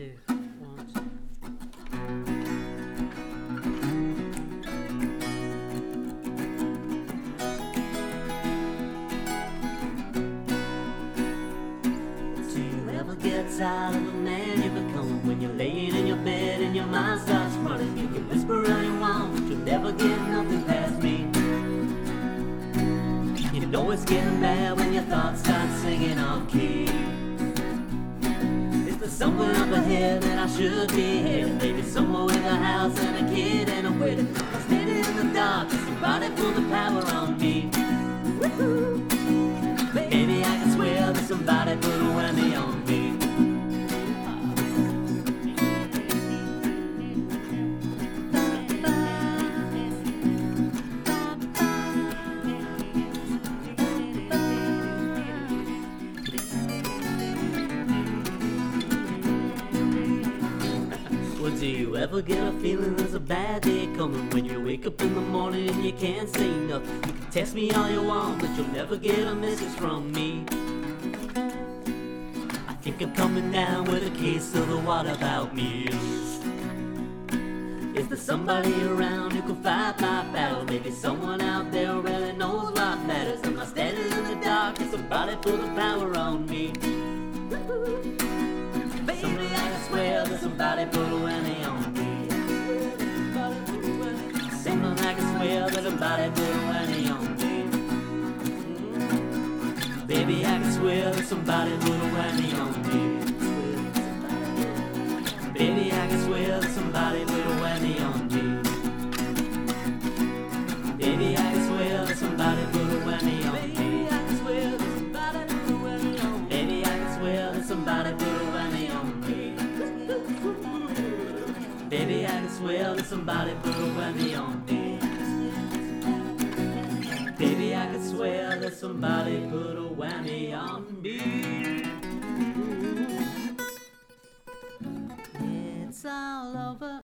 two, one, two. Do you ever get tired of the man you become when you're laying in your bed and your mind starts running? You can whisper all you want, but you'll never get nothing past me. You know it's getting bad when your thoughts start singing off key. Is there somewhere up ahead that I should be heading? Maybe somewhere with a house and a kid and a wedding. I'm standing in the dark, somebody pull the Do you ever get a feeling there's a bad day coming when you wake up in the morning and you can't say nothing? You can text me all you want, but you'll never get a message from me. I think I'm coming down with a case of the what about me. Is there somebody around who can fight my battle? Maybe someone out there really knows what matters. I'm not standing in the dark, can somebody pull the power on me? Baby, I swear that somebody put somebody put a whammy on me. Mm. Baby, I can swear that somebody put a whammy on me. Baby, I can swear that somebody put a whammy on me. Baby, I can swear that somebody put a whammy on me. Baby, I can swear that somebody put a whammy on me. Baby, I can swear that somebody put a whammy on me. Baby, I can swear that somebody whammy on me. Somebody put a whammy on me.